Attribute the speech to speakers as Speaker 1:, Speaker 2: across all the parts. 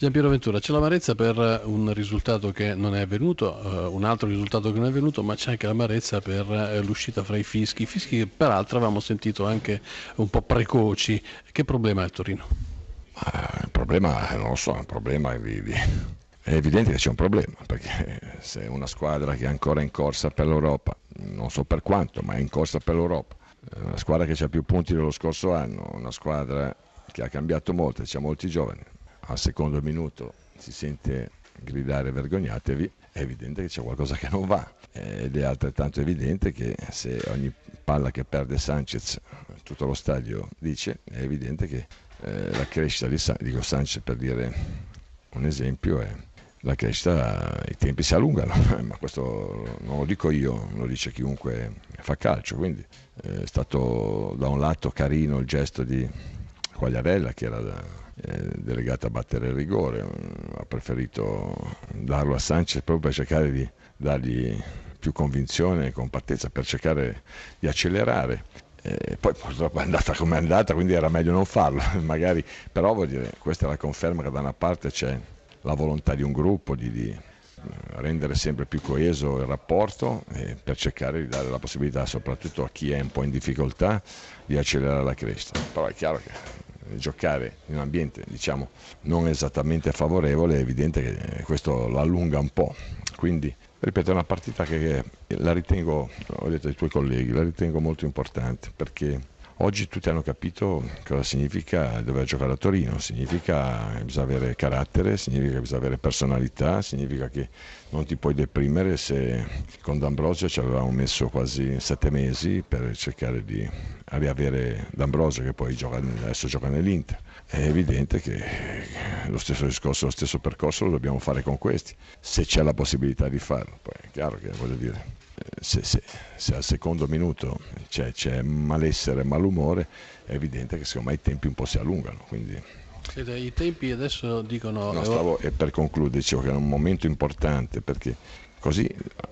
Speaker 1: Giampiero Ventura, c'è l'amarezza per un risultato che non è avvenuto, uh, un altro risultato che non è avvenuto, ma c'è anche l'amarezza per uh, l'uscita fra i fischi, fischi che peraltro avevamo sentito anche un po' precoci. Che problema è il Torino?
Speaker 2: Uh, il problema, non lo so, è un problema di, di... È evidente che c'è un problema, perché se una squadra che è ancora in corsa per l'Europa, non so per quanto, ma è in corsa per l'Europa, una squadra che ha più punti dello scorso anno, una squadra che ha cambiato molto, c'è molti giovani, al secondo minuto si sente gridare vergognatevi, è evidente che c'è qualcosa che non va ed è altrettanto evidente che se ogni palla che perde Sanchez tutto lo stadio dice, è evidente che eh, la crescita di San- dico Sanchez per dire un esempio è la crescita, i tempi si allungano, ma questo non lo dico io, lo dice chiunque fa calcio, quindi eh, è stato da un lato carino il gesto di Quagliarella che era eh, delegato a battere il rigore, ha preferito darlo a Sanchez proprio per cercare di dargli più convinzione e compattezza, per cercare di accelerare. E poi purtroppo è andata come è andata, quindi era meglio non farlo, magari, però vuol dire, questa è la conferma che da una parte c'è la volontà di un gruppo di, di rendere sempre più coeso il rapporto per cercare di dare la possibilità soprattutto a chi è un po' in difficoltà di accelerare la crescita. Però è chiaro che giocare in un ambiente diciamo, non esattamente favorevole, è evidente che questo la allunga un po'. Quindi, ripeto, è una partita che la ritengo, ho detto ai tuoi colleghi, la ritengo molto importante perché Oggi tutti hanno capito cosa significa dover giocare a Torino, significa che bisogna avere carattere, significa che bisogna avere personalità, significa che non ti puoi deprimere se con D'Ambrosio ci avevamo messo quasi sette mesi per cercare di riavere D'Ambrosio che poi gioca, adesso gioca nell'Inter. È evidente che lo stesso discorso, lo stesso percorso lo dobbiamo fare con questi, se c'è la possibilità di farlo. Poi è chiaro che voglio dire, se, se, se, al secondo minuto c'è, c'è, malessere, malumore, è evidente che secondo me i tempi un po' si allungano. Quindi...
Speaker 1: I tempi adesso dicono...
Speaker 2: No, stavo, e per concludere, dicevo che è un momento importante perché così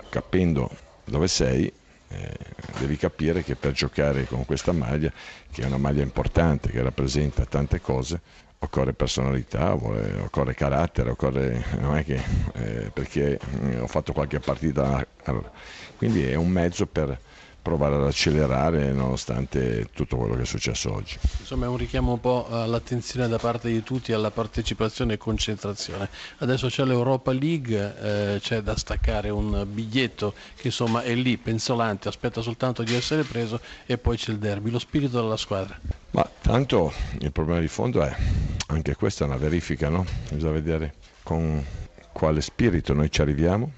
Speaker 2: capendo dove sei eh, devi capire che per giocare con questa maglia, che è una maglia importante, che rappresenta tante cose, occorre personalità, occorre carattere, occorre, non è che eh, perché ho fatto qualche partita, quindi è un mezzo per provare ad accelerare nonostante tutto quello che è successo oggi.
Speaker 1: Insomma è un richiamo un po' all'attenzione da parte di tutti alla partecipazione e concentrazione. Adesso c'è l'Europa League, eh, c'è da staccare un biglietto che insomma è lì, pensolante, aspetta soltanto di essere preso e poi c'è il derby, lo spirito della squadra.
Speaker 2: Ma tanto il problema di fondo è, anche questa è una verifica, no? Bisogna vedere con quale spirito noi ci arriviamo,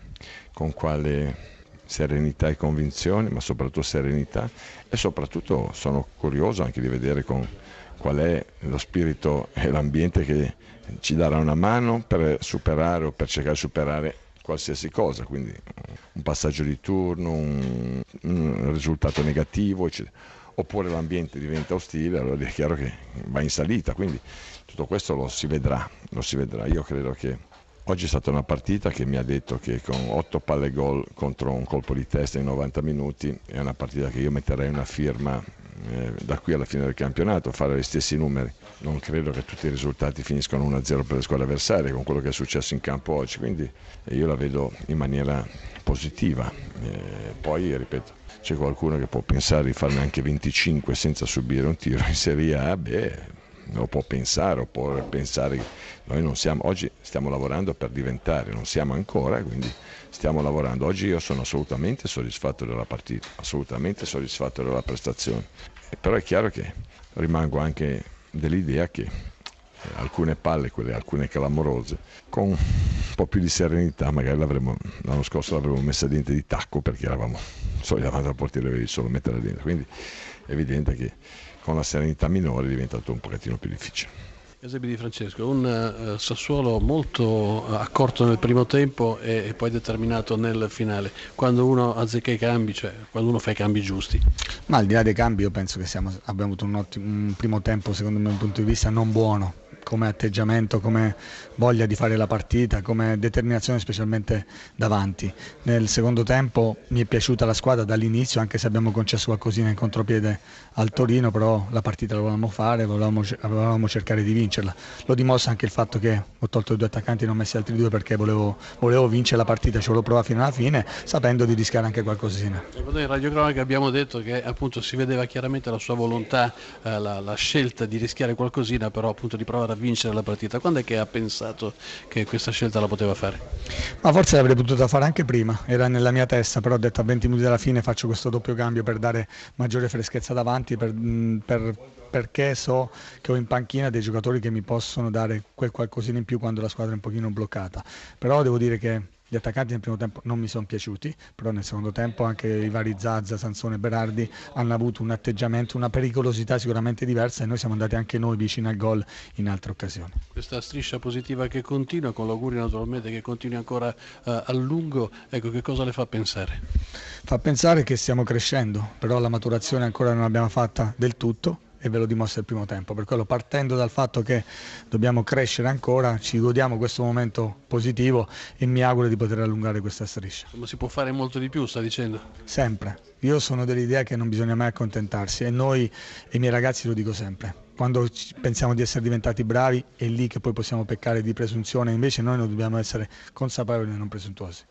Speaker 2: con quale serenità e convinzione, ma soprattutto serenità e soprattutto sono curioso anche di vedere con qual è lo spirito e l'ambiente che ci darà una mano per superare o per cercare di superare qualsiasi cosa, quindi un passaggio di turno, un, un risultato negativo, eccetera. oppure l'ambiente diventa ostile, allora è chiaro che va in salita, quindi tutto questo lo si vedrà, lo si vedrà. Io credo che Oggi è stata una partita che mi ha detto che con 8 palle gol contro un colpo di testa in 90 minuti è una partita che io metterei una firma eh, da qui alla fine del campionato, fare gli stessi numeri. Non credo che tutti i risultati finiscano 1-0 per le squadre avversarie con quello che è successo in campo oggi, quindi eh, io la vedo in maniera positiva. Eh, poi, ripeto, c'è qualcuno che può pensare di farne anche 25 senza subire un tiro in Serie A, beh lo può pensare, o può pensare noi non siamo, oggi stiamo lavorando per diventare, non siamo ancora, quindi stiamo lavorando. Oggi io sono assolutamente soddisfatto della partita, assolutamente soddisfatto della prestazione, però è chiaro che rimango anche dell'idea che alcune palle, quelle alcune clamorose, con un po' più di serenità, magari l'anno scorso l'avremmo messa dentro di tacco perché eravamo soli davanti al portiere, dovevi solo metterla dentro, quindi è evidente che con la serenità minore è diventato un pochettino più difficile.
Speaker 1: Esebi di Francesco, un uh, Sassuolo molto uh, accorto nel primo tempo e, e, poi determinato nel finale, quando uno azzecca i cambi, cioè quando uno fa i cambi giusti.
Speaker 3: Ma al di là dei cambi io penso che siamo, abbiamo avuto un, ottimo, un primo tempo secondo il mio punto di vista non buono, come atteggiamento, come voglia di fare la partita, come determinazione specialmente davanti. Nel secondo tempo mi è piaciuta la squadra dall'inizio, anche se abbiamo concesso qualcosina in contropiede al Torino, però la partita la volevamo fare, volevamo, volevamo cercare di vincerla. Lo dimostra anche il fatto che ho tolto i due attaccanti e non ho messi altri due perché volevo, volevo vincere la partita, ci volevo provare fino alla fine, sapendo di rischiare anche qualcosina.
Speaker 1: In Radio Cronaca abbiamo detto che appunto si vedeva chiaramente la sua volontà, eh, la, la, scelta di rischiare qualcosina, però appunto di provare a vincere la partita. Quando è che ha pensato che questa scelta la poteva fare?
Speaker 3: Ma forse l'avrei potuta fare anche prima, era nella mia testa, però ho detto a 20 minuti dalla fine faccio questo doppio cambio per dare maggiore freschezza davanti, per, per perché so che ho in panchina dei giocatori che mi possono dare quel qualcosina in più quando la squadra è un pochino bloccata. Però devo dire che gli attaccanti nel primo tempo non mi sono piaciuti, però nel secondo tempo anche i vari Zazza, Sansone e Berardi hanno avuto un atteggiamento, una pericolosità sicuramente diversa e noi siamo andati anche noi vicino al gol in altre occasioni.
Speaker 1: Questa striscia positiva che continua, con l'augurio naturalmente che continui ancora uh, a lungo, ecco che cosa le fa pensare?
Speaker 3: Fa pensare che stiamo crescendo, però la maturazione ancora non l'abbiamo fatta del tutto e ve lo dimostra il primo tempo. Per quello partendo dal fatto che dobbiamo crescere ancora, ci godiamo questo momento positivo e mi auguro di poter allungare questa striscia.
Speaker 1: Ma si può fare molto di più, sta dicendo?
Speaker 3: Sempre. Io sono dell'idea che non bisogna mai accontentarsi e noi e i miei ragazzi lo dico sempre. Quando pensiamo di essere diventati bravi è lì che poi possiamo peccare di presunzione, invece noi non dobbiamo essere consapevoli e non presuntuosi.